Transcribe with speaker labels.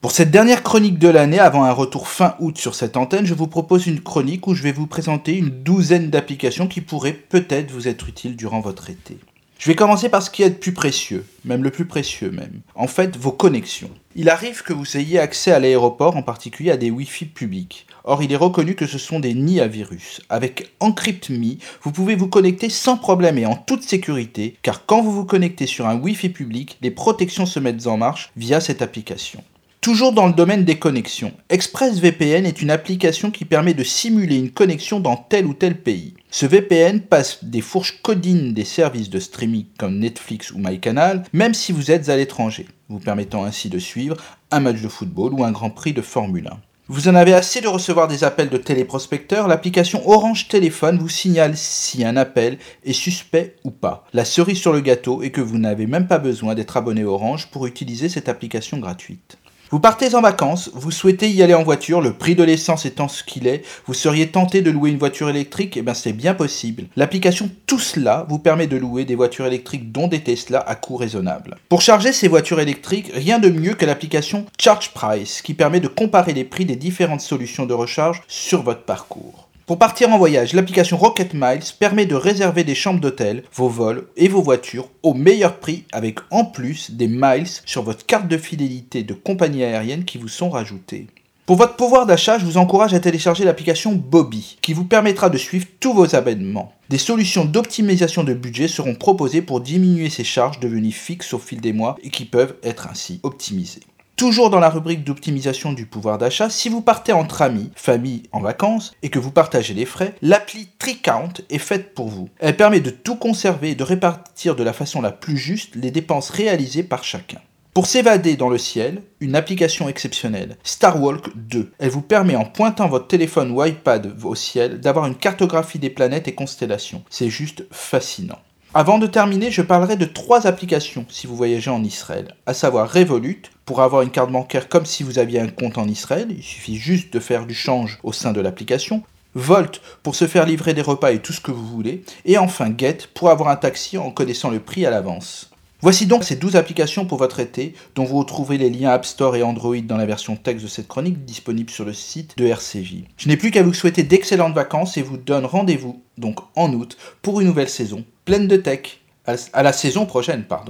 Speaker 1: Pour cette dernière chronique de l'année, avant un retour fin août sur cette antenne, je vous propose une chronique où je vais vous présenter une douzaine d'applications qui pourraient peut-être vous être utiles durant votre été. Je vais commencer par ce qui est le plus précieux, même le plus précieux même. En fait, vos connexions. Il arrive que vous ayez accès à l'aéroport, en particulier à des Wi-Fi publics. Or, il est reconnu que ce sont des nids à virus. Avec EncryptMe, vous pouvez vous connecter sans problème et en toute sécurité, car quand vous vous connectez sur un Wi-Fi public, les protections se mettent en marche via cette application. Toujours dans le domaine des connexions, ExpressVPN est une application qui permet de simuler une connexion dans tel ou tel pays. Ce VPN passe des fourches codines des services de streaming comme Netflix ou MyCanal, même si vous êtes à l'étranger, vous permettant ainsi de suivre un match de football ou un Grand Prix de Formule 1. Vous en avez assez de recevoir des appels de téléprospecteurs, l'application Orange Téléphone vous signale si un appel est suspect ou pas. La cerise sur le gâteau est que vous n'avez même pas besoin d'être abonné Orange pour utiliser cette application gratuite. Vous partez en vacances, vous souhaitez y aller en voiture, le prix de l'essence étant ce qu'il est, vous seriez tenté de louer une voiture électrique, et eh bien c'est bien possible. L'application Tout cela vous permet de louer des voitures électriques dont des Tesla à coût raisonnable. Pour charger ces voitures électriques, rien de mieux que l'application Charge Price qui permet de comparer les prix des différentes solutions de recharge sur votre parcours. Pour partir en voyage, l'application Rocket Miles permet de réserver des chambres d'hôtel, vos vols et vos voitures au meilleur prix avec en plus des miles sur votre carte de fidélité de compagnie aérienne qui vous sont rajoutées. Pour votre pouvoir d'achat, je vous encourage à télécharger l'application Bobby, qui vous permettra de suivre tous vos abonnements. Des solutions d'optimisation de budget seront proposées pour diminuer ces charges devenues fixes au fil des mois et qui peuvent être ainsi optimisées. Toujours dans la rubrique d'optimisation du pouvoir d'achat, si vous partez entre amis, famille, en vacances et que vous partagez les frais, l'appli TriCount est faite pour vous. Elle permet de tout conserver et de répartir de la façon la plus juste les dépenses réalisées par chacun. Pour s'évader dans le ciel, une application exceptionnelle, Starwalk 2. Elle vous permet en pointant votre téléphone ou iPad au ciel d'avoir une cartographie des planètes et constellations. C'est juste fascinant. Avant de terminer, je parlerai de trois applications si vous voyagez en Israël, à savoir Revolut pour avoir une carte bancaire comme si vous aviez un compte en Israël, il suffit juste de faire du change au sein de l'application. Volt pour se faire livrer des repas et tout ce que vous voulez. Et enfin Get pour avoir un taxi en connaissant le prix à l'avance. Voici donc ces 12 applications pour votre été, dont vous retrouvez les liens App Store et Android dans la version texte de cette chronique disponible sur le site de RCJ. Je n'ai plus qu'à vous souhaiter d'excellentes vacances et vous donne rendez-vous donc en août pour une nouvelle saison pleine de tech. À la saison prochaine, pardon.